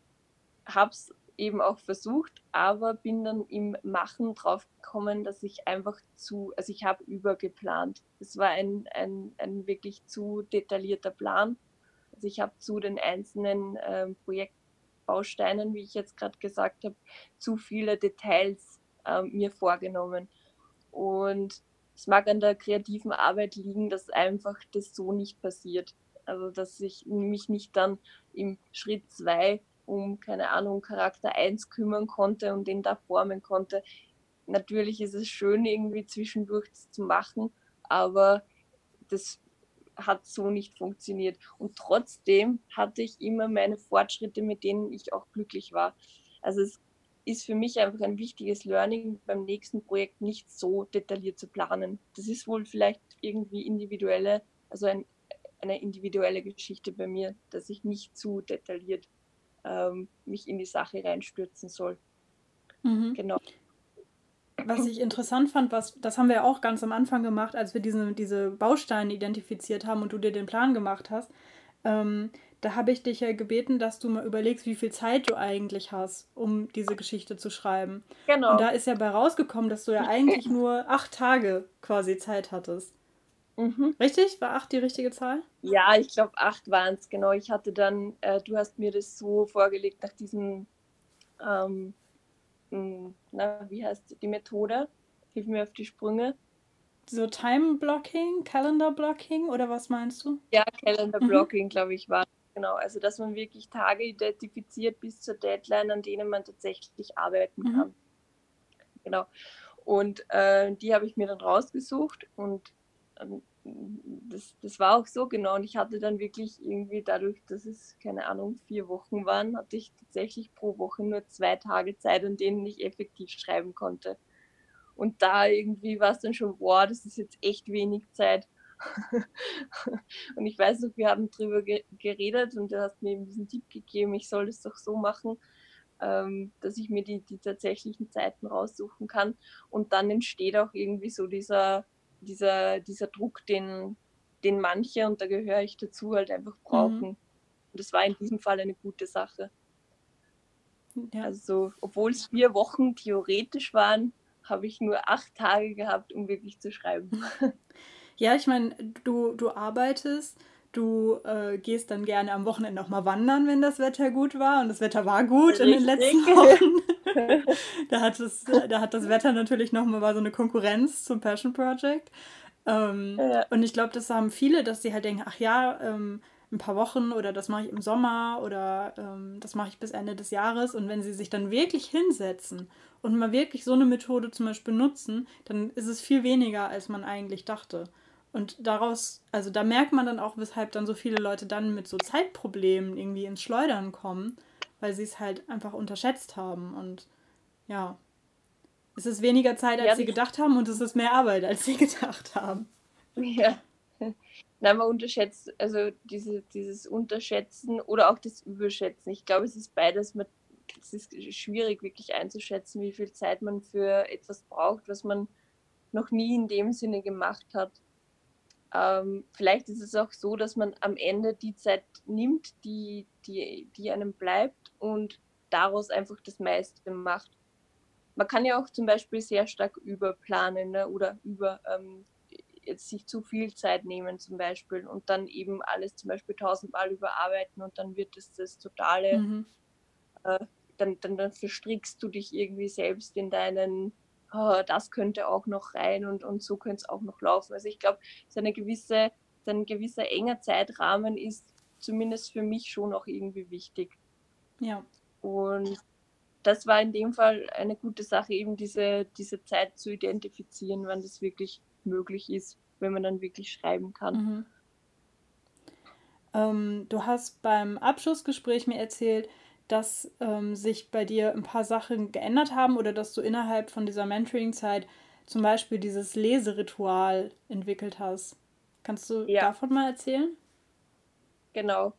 Habe es eben auch versucht, aber bin dann im Machen drauf gekommen, dass ich einfach zu, also ich habe übergeplant. Es war ein, ein, ein wirklich zu detaillierter Plan. Also ich habe zu den einzelnen äh, Projektbausteinen, wie ich jetzt gerade gesagt habe, zu viele Details äh, mir vorgenommen. Und es mag an der kreativen Arbeit liegen, dass einfach das so nicht passiert. Also dass ich mich nicht dann im Schritt 2 um, keine Ahnung, Charakter 1 kümmern konnte und den da formen konnte. Natürlich ist es schön, irgendwie zwischendurch zu machen, aber das hat so nicht funktioniert. Und trotzdem hatte ich immer meine Fortschritte, mit denen ich auch glücklich war. Also es ist für mich einfach ein wichtiges Learning, beim nächsten Projekt nicht so detailliert zu planen. Das ist wohl vielleicht irgendwie individuelle, also ein eine individuelle Geschichte bei mir, dass ich nicht zu detailliert ähm, mich in die Sache reinstürzen soll. Mhm. Genau. Was ich interessant fand, was, das haben wir auch ganz am Anfang gemacht, als wir diese, diese Bausteine identifiziert haben und du dir den Plan gemacht hast. Ähm, da habe ich dich ja gebeten, dass du mal überlegst, wie viel Zeit du eigentlich hast, um diese Geschichte zu schreiben. Genau. Und da ist ja bei rausgekommen, dass du ja eigentlich nur acht Tage quasi Zeit hattest. Mhm. Richtig? War acht die richtige Zahl? Ja, ich glaube acht waren es, genau. Ich hatte dann, äh, du hast mir das so vorgelegt nach diesem, ähm, na, wie heißt die Methode? Hilf mir auf die Sprünge. So Time Blocking, Calendar Blocking oder was meinst du? Ja, Calendar mhm. Blocking, mhm. glaube ich, war genau. Also dass man wirklich Tage identifiziert bis zur Deadline, an denen man tatsächlich arbeiten mhm. kann. Genau. Und äh, die habe ich mir dann rausgesucht und das, das war auch so genau. Und ich hatte dann wirklich irgendwie dadurch, dass es, keine Ahnung, vier Wochen waren, hatte ich tatsächlich pro Woche nur zwei Tage Zeit, an denen ich effektiv schreiben konnte. Und da irgendwie war es dann schon, boah, das ist jetzt echt wenig Zeit. und ich weiß noch, wir haben drüber geredet und du hast mir eben diesen Tipp gegeben, ich soll das doch so machen, ähm, dass ich mir die, die tatsächlichen Zeiten raussuchen kann. Und dann entsteht auch irgendwie so dieser, dieser, dieser Druck, den, den manche, und da gehöre ich dazu, halt einfach brauchen. Mhm. Und das war in diesem Fall eine gute Sache. Ja. Also, obwohl es vier Wochen theoretisch waren, habe ich nur acht Tage gehabt, um wirklich zu schreiben. Ja, ich meine, du, du arbeitest, du äh, gehst dann gerne am Wochenende auch mal wandern, wenn das Wetter gut war. Und das Wetter war gut Richtig. in den letzten Wochen. da, hat es, da hat das Wetter natürlich nochmal so eine Konkurrenz zum Passion Project. Ähm, ja. Und ich glaube, das haben viele, dass sie halt denken, ach ja, ähm, ein paar Wochen oder das mache ich im Sommer oder ähm, das mache ich bis Ende des Jahres. Und wenn sie sich dann wirklich hinsetzen und mal wirklich so eine Methode zum Beispiel nutzen, dann ist es viel weniger, als man eigentlich dachte. Und daraus, also da merkt man dann auch, weshalb dann so viele Leute dann mit so Zeitproblemen irgendwie ins Schleudern kommen, weil sie es halt einfach unterschätzt haben. Und ja, es ist weniger Zeit, als ja, sie gedacht haben und es ist mehr Arbeit, als sie gedacht haben. Ja. Nein, man unterschätzt, also diese, dieses Unterschätzen oder auch das Überschätzen. Ich glaube, es ist beides. Man, es ist schwierig, wirklich einzuschätzen, wie viel Zeit man für etwas braucht, was man noch nie in dem Sinne gemacht hat. Ähm, vielleicht ist es auch so, dass man am Ende die Zeit nimmt, die, die, die einem bleibt und daraus einfach das meiste macht. man kann ja auch zum Beispiel sehr stark überplanen ne? oder über ähm, jetzt sich zu viel Zeit nehmen zum Beispiel und dann eben alles zum Beispiel tausendmal überarbeiten und dann wird es das totale, mhm. äh, dann, dann, dann verstrickst du dich irgendwie selbst in deinen, oh, das könnte auch noch rein und, und so könnte es auch noch laufen. Also ich glaube, so eine gewisse, so ein gewisser enger Zeitrahmen ist zumindest für mich schon auch irgendwie wichtig. Ja. Und das war in dem Fall eine gute Sache, eben diese, diese Zeit zu identifizieren, wann das wirklich möglich ist, wenn man dann wirklich schreiben kann. Mhm. Ähm, du hast beim Abschlussgespräch mir erzählt, dass ähm, sich bei dir ein paar Sachen geändert haben oder dass du innerhalb von dieser Mentoring-Zeit zum Beispiel dieses Leseritual entwickelt hast. Kannst du ja. davon mal erzählen? Genau.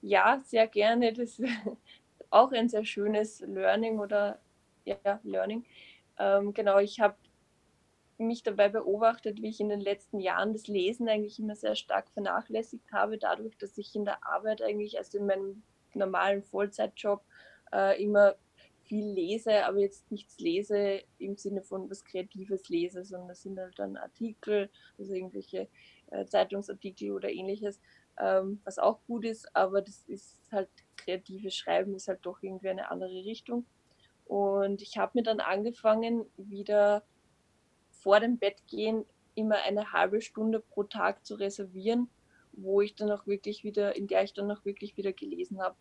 Ja, sehr gerne. Das ist auch ein sehr schönes Learning oder ja, Learning. Ähm, genau, ich habe mich dabei beobachtet, wie ich in den letzten Jahren das Lesen eigentlich immer sehr stark vernachlässigt habe, dadurch, dass ich in der Arbeit eigentlich, also in meinem normalen Vollzeitjob, äh, immer viel lese, aber jetzt nichts lese im Sinne von was Kreatives lese, sondern das sind halt dann Artikel, also irgendwelche äh, Zeitungsartikel oder ähnliches, ähm, was auch gut ist, aber das ist halt kreatives Schreiben, ist halt doch irgendwie eine andere Richtung. Und ich habe mir dann angefangen, wieder vor dem Bett gehen immer eine halbe Stunde pro Tag zu reservieren, wo ich dann auch wirklich wieder, in der ich dann auch wirklich wieder gelesen habe.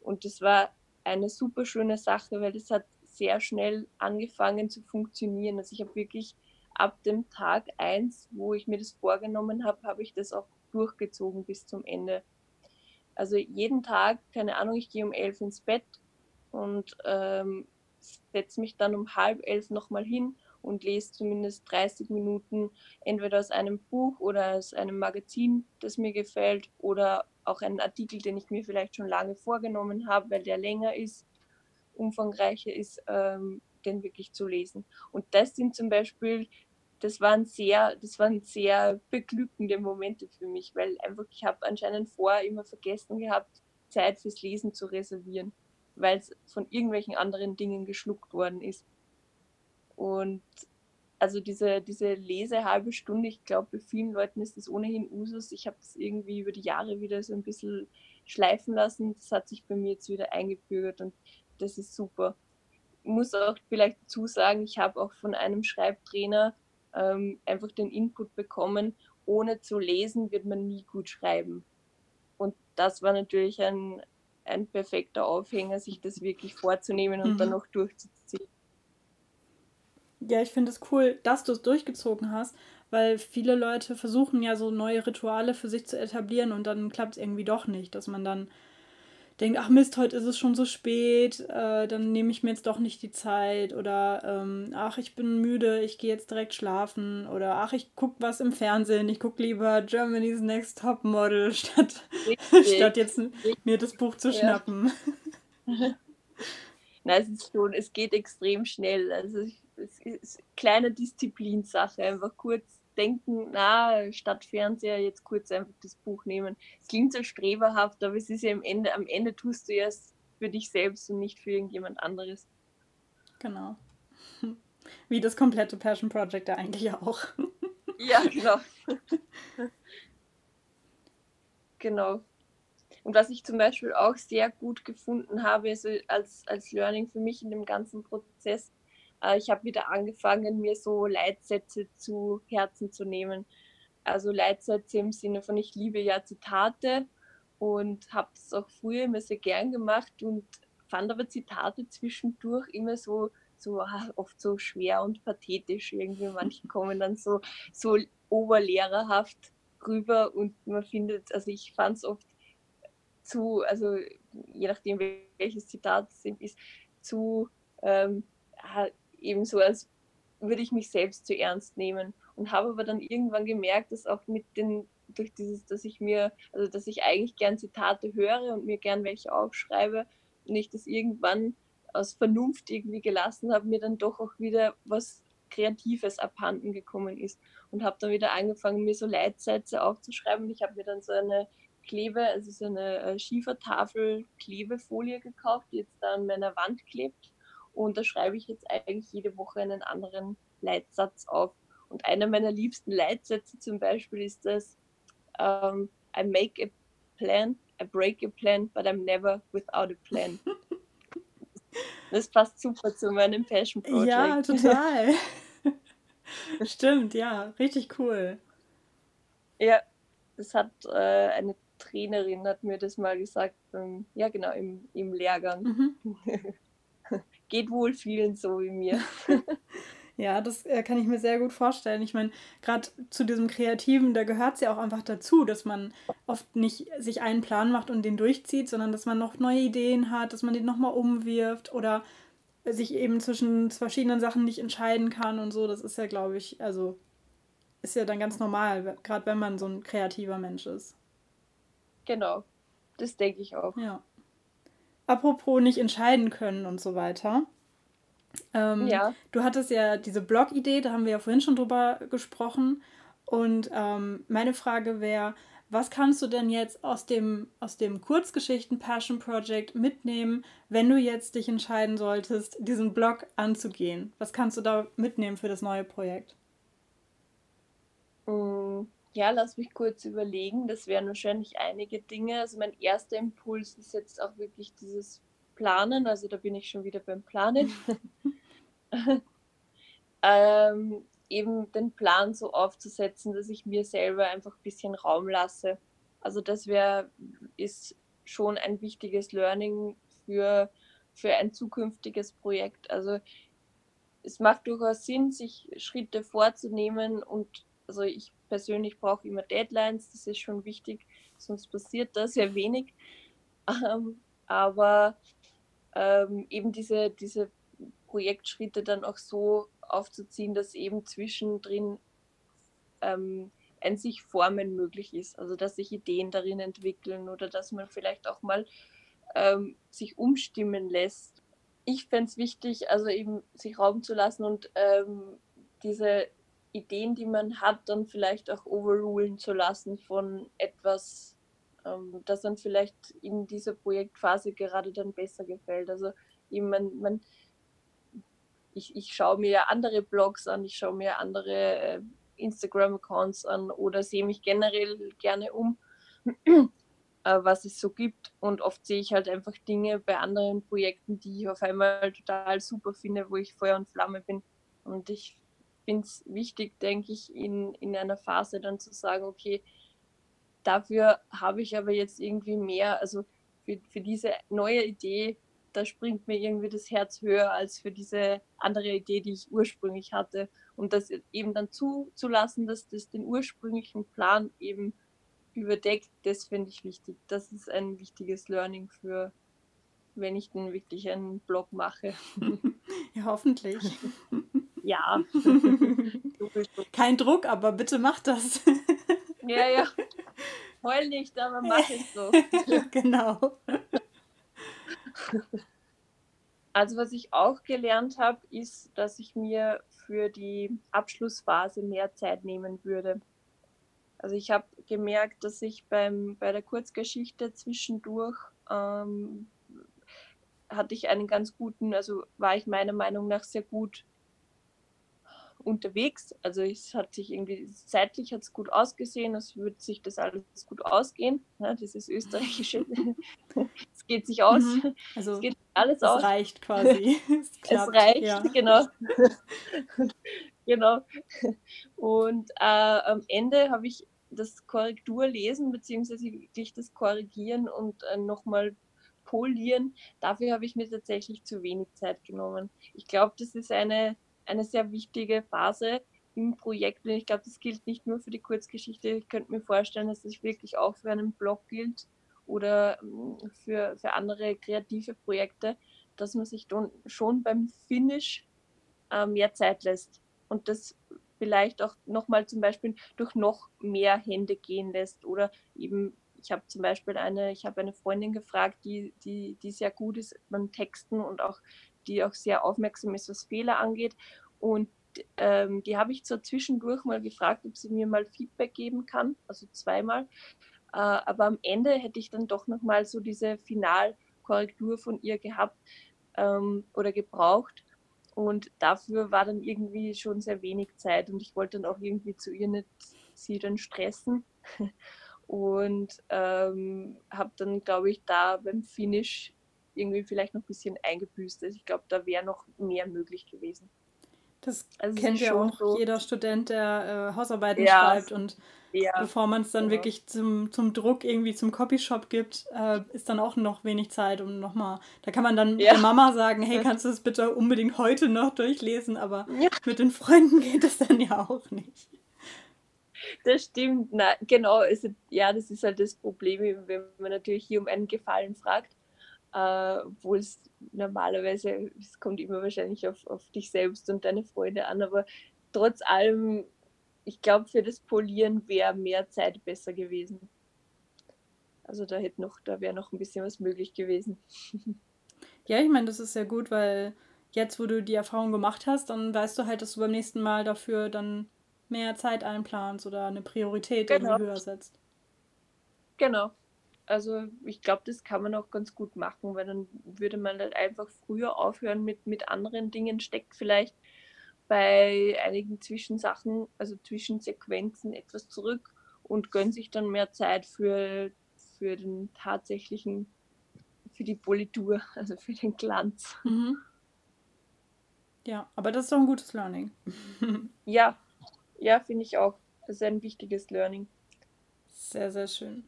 Und das war eine super schöne Sache, weil das hat sehr schnell angefangen zu funktionieren. Also ich habe wirklich ab dem Tag 1, wo ich mir das vorgenommen habe, habe ich das auch durchgezogen bis zum Ende. Also jeden Tag, keine Ahnung, ich gehe um elf ins Bett und ähm, setze mich dann um halb elf nochmal hin und lese zumindest 30 Minuten entweder aus einem Buch oder aus einem Magazin, das mir gefällt, oder auch einen Artikel, den ich mir vielleicht schon lange vorgenommen habe, weil der länger ist, umfangreicher ist, ähm, den wirklich zu lesen. Und das sind zum Beispiel, das waren sehr, das waren sehr beglückende Momente für mich, weil einfach ich habe anscheinend vorher immer vergessen gehabt, Zeit fürs Lesen zu reservieren, weil es von irgendwelchen anderen Dingen geschluckt worden ist. Und also diese, diese Lese halbe Stunde, ich glaube, bei vielen Leuten ist das ohnehin Usus. Ich habe das irgendwie über die Jahre wieder so ein bisschen schleifen lassen. Das hat sich bei mir jetzt wieder eingebürgert und das ist super. Ich muss auch vielleicht dazu sagen, ich habe auch von einem Schreibtrainer ähm, einfach den Input bekommen, ohne zu lesen wird man nie gut schreiben. Und das war natürlich ein, ein perfekter Aufhänger, sich das wirklich vorzunehmen und mhm. dann auch durchzuziehen. Ja, ich finde es cool, dass du es durchgezogen hast, weil viele Leute versuchen ja so neue Rituale für sich zu etablieren und dann klappt es irgendwie doch nicht, dass man dann denkt, ach Mist, heute ist es schon so spät, äh, dann nehme ich mir jetzt doch nicht die Zeit oder ähm, ach, ich bin müde, ich gehe jetzt direkt schlafen oder ach, ich gucke was im Fernsehen, ich gucke lieber Germany's Next Top Model, statt, statt jetzt mir das Buch zu ja. schnappen. Na, es ist schon, es geht extrem schnell. Also ich kleine Disziplinsache. Einfach kurz denken, na, statt Fernseher jetzt kurz einfach das Buch nehmen. Es klingt so streberhaft, aber es ist ja am Ende, am Ende tust du ja es für dich selbst und nicht für irgendjemand anderes. Genau. Wie das komplette Passion Project da eigentlich auch. Ja, genau. genau. Und was ich zum Beispiel auch sehr gut gefunden habe, also als, als Learning für mich in dem ganzen Prozess, äh, ich habe wieder angefangen, mir so Leitsätze zu Herzen zu nehmen. Also Leitsätze im Sinne von, ich liebe ja Zitate und habe es auch früher immer sehr gern gemacht und fand aber Zitate zwischendurch immer so, so ah, oft so schwer und pathetisch irgendwie. Manche kommen dann so, so oberlehrerhaft rüber und man findet, also ich fand es oft zu, also je nachdem welches Zitat es ist, zu ähm, eben so, als würde ich mich selbst zu ernst nehmen. Und habe aber dann irgendwann gemerkt, dass auch mit den, durch dieses, dass ich mir, also dass ich eigentlich gern Zitate höre und mir gern welche aufschreibe und ich das irgendwann aus Vernunft irgendwie gelassen habe, mir dann doch auch wieder was Kreatives abhanden gekommen ist. Und habe dann wieder angefangen, mir so Leitsätze aufzuschreiben. Ich habe mir dann so eine Klebe, also so eine äh, Schiefertafel Klebefolie gekauft, die jetzt da an meiner Wand klebt Und da schreibe ich jetzt eigentlich jede Woche einen anderen Leitsatz auf. Und einer meiner liebsten Leitsätze zum Beispiel ist das, um, ähm, I make a plan, I break a plan, but I'm never without a plan. Das passt super zu meinem Passion Project. Ja, total. Stimmt, ja, richtig cool. Ja, das hat äh, eine Trainerin hat mir das mal gesagt, ähm, ja genau, im, im Lehrgang. Mhm. Geht wohl vielen so wie mir. Ja, das äh, kann ich mir sehr gut vorstellen. Ich meine, gerade zu diesem Kreativen, da gehört es ja auch einfach dazu, dass man oft nicht sich einen Plan macht und den durchzieht, sondern dass man noch neue Ideen hat, dass man den nochmal umwirft oder sich eben zwischen verschiedenen Sachen nicht entscheiden kann und so. Das ist ja, glaube ich, also ist ja dann ganz normal, gerade wenn man so ein kreativer Mensch ist. Genau, das denke ich auch. Ja. Apropos nicht entscheiden können und so weiter. Ähm, ja. Du hattest ja diese Blog-Idee, da haben wir ja vorhin schon drüber gesprochen. Und ähm, meine Frage wäre, was kannst du denn jetzt aus dem, aus dem Kurzgeschichten Passion Project mitnehmen, wenn du jetzt dich entscheiden solltest, diesen Blog anzugehen? Was kannst du da mitnehmen für das neue Projekt? Mm, ja, lass mich kurz überlegen. Das wären wahrscheinlich einige Dinge. Also mein erster Impuls ist jetzt auch wirklich dieses Planen. Also da bin ich schon wieder beim Planen. ähm, eben den Plan so aufzusetzen, dass ich mir selber einfach ein bisschen Raum lasse. Also das wäre, ist schon ein wichtiges Learning für, für ein zukünftiges Projekt. Also es macht durchaus Sinn, sich Schritte vorzunehmen und also ich persönlich brauche immer Deadlines, das ist schon wichtig, sonst passiert da sehr wenig. Ähm, aber ähm, eben diese, diese Projektschritte dann auch so aufzuziehen, dass eben zwischendrin ähm, ein sich Formen möglich ist. Also dass sich Ideen darin entwickeln oder dass man vielleicht auch mal ähm, sich umstimmen lässt. Ich fände es wichtig, also eben sich Raum zu lassen und ähm, diese Ideen, die man hat, dann vielleicht auch overrulen zu lassen von etwas, ähm, das dann vielleicht in dieser Projektphase gerade dann besser gefällt. Also eben man, man ich, ich schaue mir andere Blogs an, ich schaue mir andere äh, Instagram-Accounts an oder sehe mich generell gerne um, äh, was es so gibt. Und oft sehe ich halt einfach Dinge bei anderen Projekten, die ich auf einmal total super finde, wo ich Feuer und Flamme bin. Und ich finde es wichtig, denke ich, in, in einer Phase dann zu sagen, okay, dafür habe ich aber jetzt irgendwie mehr, also für, für diese neue Idee da springt mir irgendwie das Herz höher als für diese andere Idee, die ich ursprünglich hatte. Und das eben dann zuzulassen, dass das den ursprünglichen Plan eben überdeckt, das finde ich wichtig. Das ist ein wichtiges Learning für, wenn ich dann wirklich einen Blog mache. Ja, hoffentlich. ja. Kein Druck, aber bitte mach das. ja, ja. Heul nicht, aber mach es so. genau. Also was ich auch gelernt habe, ist, dass ich mir für die Abschlussphase mehr Zeit nehmen würde. Also ich habe gemerkt, dass ich beim, bei der Kurzgeschichte zwischendurch ähm, hatte ich einen ganz guten, also war ich meiner Meinung nach sehr gut unterwegs. Also es hat sich irgendwie zeitlich hat es gut ausgesehen, es wird sich das alles gut ausgehen. Ja, dieses österreichische, es geht sich aus. Mhm. Also es geht alles es aus. reicht quasi. es, es reicht, ja. genau. genau. Und äh, am Ende habe ich das Korrekturlesen beziehungsweise wirklich das Korrigieren und äh, nochmal polieren. Dafür habe ich mir tatsächlich zu wenig Zeit genommen. Ich glaube, das ist eine eine sehr wichtige Phase im Projekt. Und ich glaube, das gilt nicht nur für die Kurzgeschichte. Ich könnte mir vorstellen, dass das wirklich auch für einen Blog gilt oder ähm, für, für andere kreative Projekte, dass man sich dann schon beim Finish äh, mehr Zeit lässt und das vielleicht auch nochmal zum Beispiel durch noch mehr Hände gehen lässt oder eben ich habe zum Beispiel eine, ich habe eine Freundin gefragt, die, die, die sehr gut ist beim Texten und auch die auch sehr aufmerksam ist, was Fehler angeht. Und ähm, die habe ich so zwischendurch mal gefragt, ob sie mir mal Feedback geben kann, also zweimal. Äh, aber am Ende hätte ich dann doch nochmal so diese Finalkorrektur von ihr gehabt, ähm, oder gebraucht. Und dafür war dann irgendwie schon sehr wenig Zeit und ich wollte dann auch irgendwie zu ihr nicht sie dann stressen. Und ähm, habe dann, glaube ich, da beim Finish irgendwie vielleicht noch ein bisschen eingebüßt. Also ich glaube, da wäre noch mehr möglich gewesen. Das also kennt ja auch so jeder Student, der äh, Hausarbeiten ja, schreibt und ja, bevor man es dann genau. wirklich zum, zum Druck irgendwie zum Copyshop gibt, äh, ist dann auch noch wenig Zeit, um nochmal, da kann man dann ja. der Mama sagen, hey, kannst du es bitte unbedingt heute noch durchlesen, aber mit den Freunden geht das dann ja auch nicht. Das stimmt, Na, genau, also, ja, das ist halt das Problem, wenn man natürlich hier um einen Gefallen fragt äh, wo es normalerweise, es kommt immer wahrscheinlich auf, auf dich selbst und deine Freunde an, aber trotz allem, ich glaube, für das Polieren wäre mehr Zeit besser gewesen. Also da hätte noch, da wäre noch ein bisschen was möglich gewesen. Ja, ich meine, das ist ja gut, weil jetzt, wo du die Erfahrung gemacht hast, dann weißt du halt, dass du beim nächsten Mal dafür dann mehr Zeit einplanst oder eine Priorität genau. höher setzt. Genau, also ich glaube, das kann man auch ganz gut machen, weil dann würde man halt einfach früher aufhören mit, mit anderen Dingen, steckt vielleicht bei einigen Zwischensachen, also Zwischensequenzen etwas zurück und gönnt sich dann mehr Zeit für, für den tatsächlichen, für die Politur, also für den Glanz. Mhm. Ja, aber das ist doch ein gutes Learning. ja, ja, finde ich auch. Das ist ein wichtiges Learning. Sehr, sehr schön.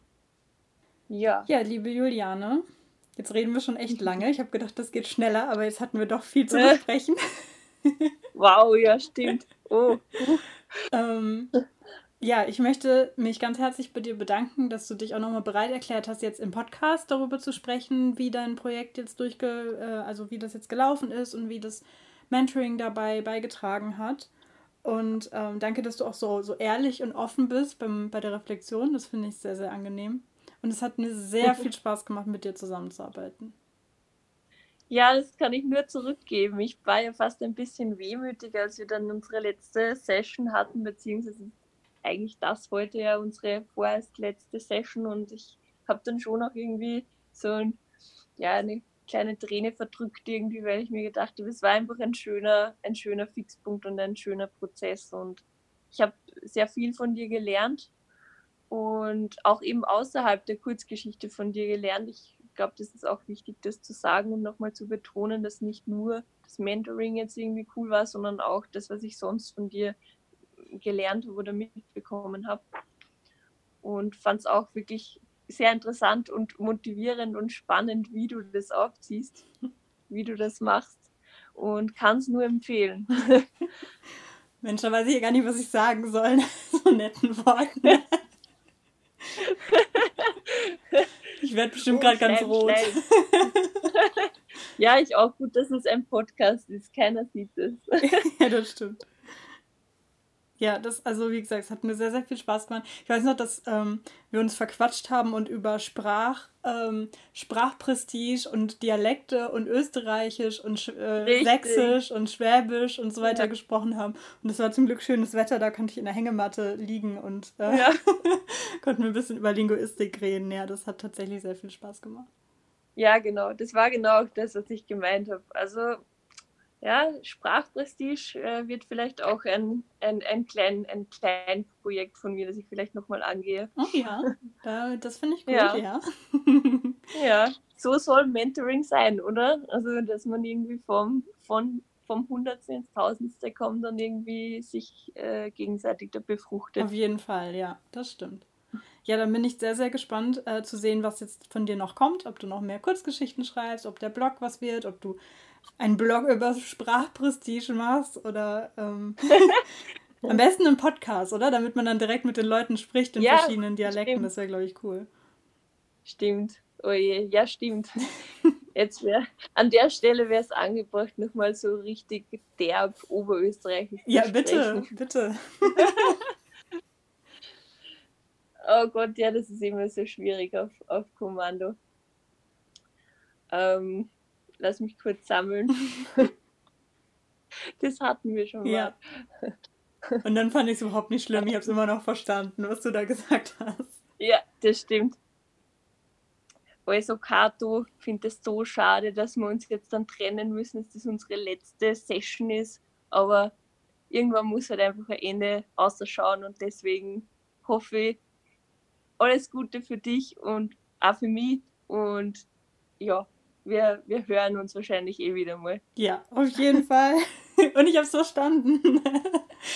Ja. Ja, liebe Juliane, jetzt reden wir schon echt lange. Ich habe gedacht, das geht schneller, aber jetzt hatten wir doch viel zu besprechen. wow, ja, stimmt. Oh. ähm, ja, ich möchte mich ganz herzlich bei dir bedanken, dass du dich auch nochmal bereit erklärt hast, jetzt im Podcast darüber zu sprechen, wie dein Projekt jetzt durchge, äh, also wie das jetzt gelaufen ist und wie das Mentoring dabei beigetragen hat. Und ähm, danke, dass du auch so, so ehrlich und offen bist beim, bei der Reflexion. Das finde ich sehr, sehr angenehm. Und es hat mir sehr viel Spaß gemacht, mit dir zusammenzuarbeiten. Ja, das kann ich nur zurückgeben. Ich war ja fast ein bisschen wehmütig, als wir dann unsere letzte Session hatten, beziehungsweise eigentlich das heute ja unsere vorerst letzte Session und ich habe dann schon auch irgendwie so ein, ja, eine kleine Träne verdrückt irgendwie, weil ich mir gedacht habe, es war einfach ein schöner, ein schöner Fixpunkt und ein schöner Prozess und ich habe sehr viel von dir gelernt und auch eben außerhalb der Kurzgeschichte von dir gelernt. Ich glaube, das ist auch wichtig, das zu sagen und nochmal zu betonen, dass nicht nur das Mentoring jetzt irgendwie cool war, sondern auch das, was ich sonst von dir gelernt habe oder mitbekommen habe. Und fand es auch wirklich sehr interessant und motivierend und spannend, wie du das aufziehst, wie du das machst und kann es nur empfehlen. Mensch, da weiß ich ja gar nicht, was ich sagen soll. so netten Worten. ich werde bestimmt gerade ganz rot. ja, ich auch. Gut, dass es ein Podcast ist. Keiner sieht es. ja, das stimmt. Ja, das, also wie gesagt, es hat mir sehr, sehr viel Spaß gemacht. Ich weiß noch, dass ähm, wir uns verquatscht haben und über Sprach, ähm, Sprachprestige und Dialekte und Österreichisch und äh, Sächsisch und Schwäbisch und so weiter ja. gesprochen haben. Und es war zum Glück schönes Wetter, da konnte ich in der Hängematte liegen und äh, ja. konnten wir ein bisschen über Linguistik reden. Ja, das hat tatsächlich sehr viel Spaß gemacht. Ja, genau. Das war genau das, was ich gemeint habe. Also ja, Sprachprestige äh, wird vielleicht auch ein, ein, ein, klein, ein klein Projekt von mir, das ich vielleicht nochmal angehe. Oh ja, da, das finde ich gut, ja. Ja. ja, so soll Mentoring sein, oder? Also, dass man irgendwie vom, von, vom Hundertste ins Tausendste kommt und irgendwie sich äh, gegenseitig da befruchtet. Auf jeden Fall, ja, das stimmt. Ja, dann bin ich sehr, sehr gespannt äh, zu sehen, was jetzt von dir noch kommt. Ob du noch mehr Kurzgeschichten schreibst, ob der Blog was wird, ob du einen Blog über Sprachprestige machst oder ähm, am besten einen Podcast, oder? Damit man dann direkt mit den Leuten spricht in ja, verschiedenen Dialekten. Stimmt. Das wäre, glaube ich, cool. Stimmt. Oh je, ja, stimmt. Jetzt wäre an der Stelle wäre es angebracht, nochmal so richtig derb Oberösterreichisch zu Ja, bitte, bitte. oh Gott, ja, das ist immer so schwierig auf, auf Kommando. Ähm, lass mich kurz sammeln. das hatten wir schon mal. Ja. Und dann fand ich es überhaupt nicht schlimm. Ich habe es immer noch verstanden, was du da gesagt hast. Ja, das stimmt. Also Kato, ich finde es so schade, dass wir uns jetzt dann trennen müssen, dass das unsere letzte Session ist. Aber irgendwann muss halt einfach ein Ende ausschauen und deswegen hoffe ich, alles Gute für dich und auch für mich. Und ja, wir, wir hören uns wahrscheinlich eh wieder mal. Ja, auf jeden Fall. Und ich habe es verstanden.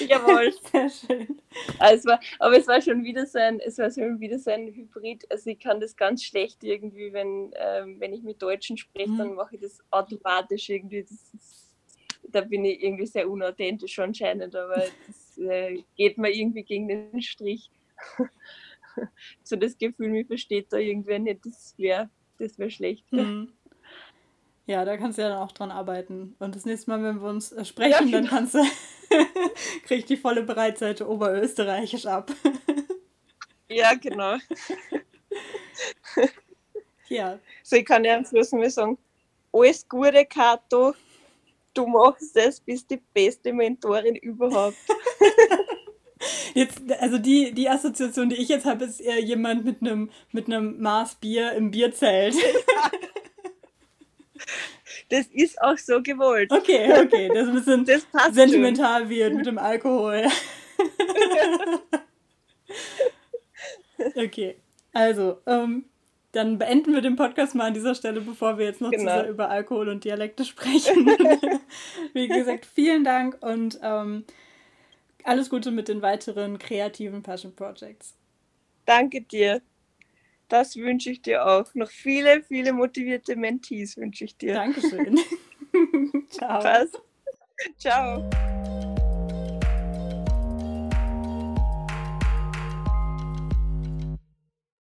Jawohl. Sehr schön. Also es war, aber es war schon wieder so ein, es war schon wieder so ein Hybrid. Also ich kann das ganz schlecht irgendwie, wenn, ähm, wenn ich mit Deutschen spreche, mhm. dann mache ich das automatisch irgendwie. Das ist, da bin ich irgendwie sehr unauthentisch anscheinend, aber das äh, geht mir irgendwie gegen den Strich. so das Gefühl, mich versteht da irgendwer nicht, das wäre das wär schlecht. Mhm. Ja, da kannst du ja dann auch dran arbeiten. Und das nächste Mal, wenn wir uns äh, sprechen, ja, dann genau. kannst du, krieg ich die volle Breitseite Oberösterreichisch ab. ja, genau. ja. So, ich kann ja am Schluss mal sagen, alles Gute, Kato, du machst es, bist die beste Mentorin überhaupt. Jetzt, also die, die Assoziation, die ich jetzt habe, ist eher jemand mit einem mit Maß Bier im Bierzelt. Das ist auch so gewollt. Okay, okay, das ein bisschen das sentimental schon. wird mit dem Alkohol. okay, also, ähm, dann beenden wir den Podcast mal an dieser Stelle, bevor wir jetzt noch genau. zu sehr über Alkohol und Dialekte sprechen. Wie gesagt, vielen Dank und ähm, alles Gute mit den weiteren kreativen Passion Projects. Danke dir. Das wünsche ich dir auch. Noch viele, viele motivierte Mentees wünsche ich dir. Dankeschön. Ciao. Passt. Ciao.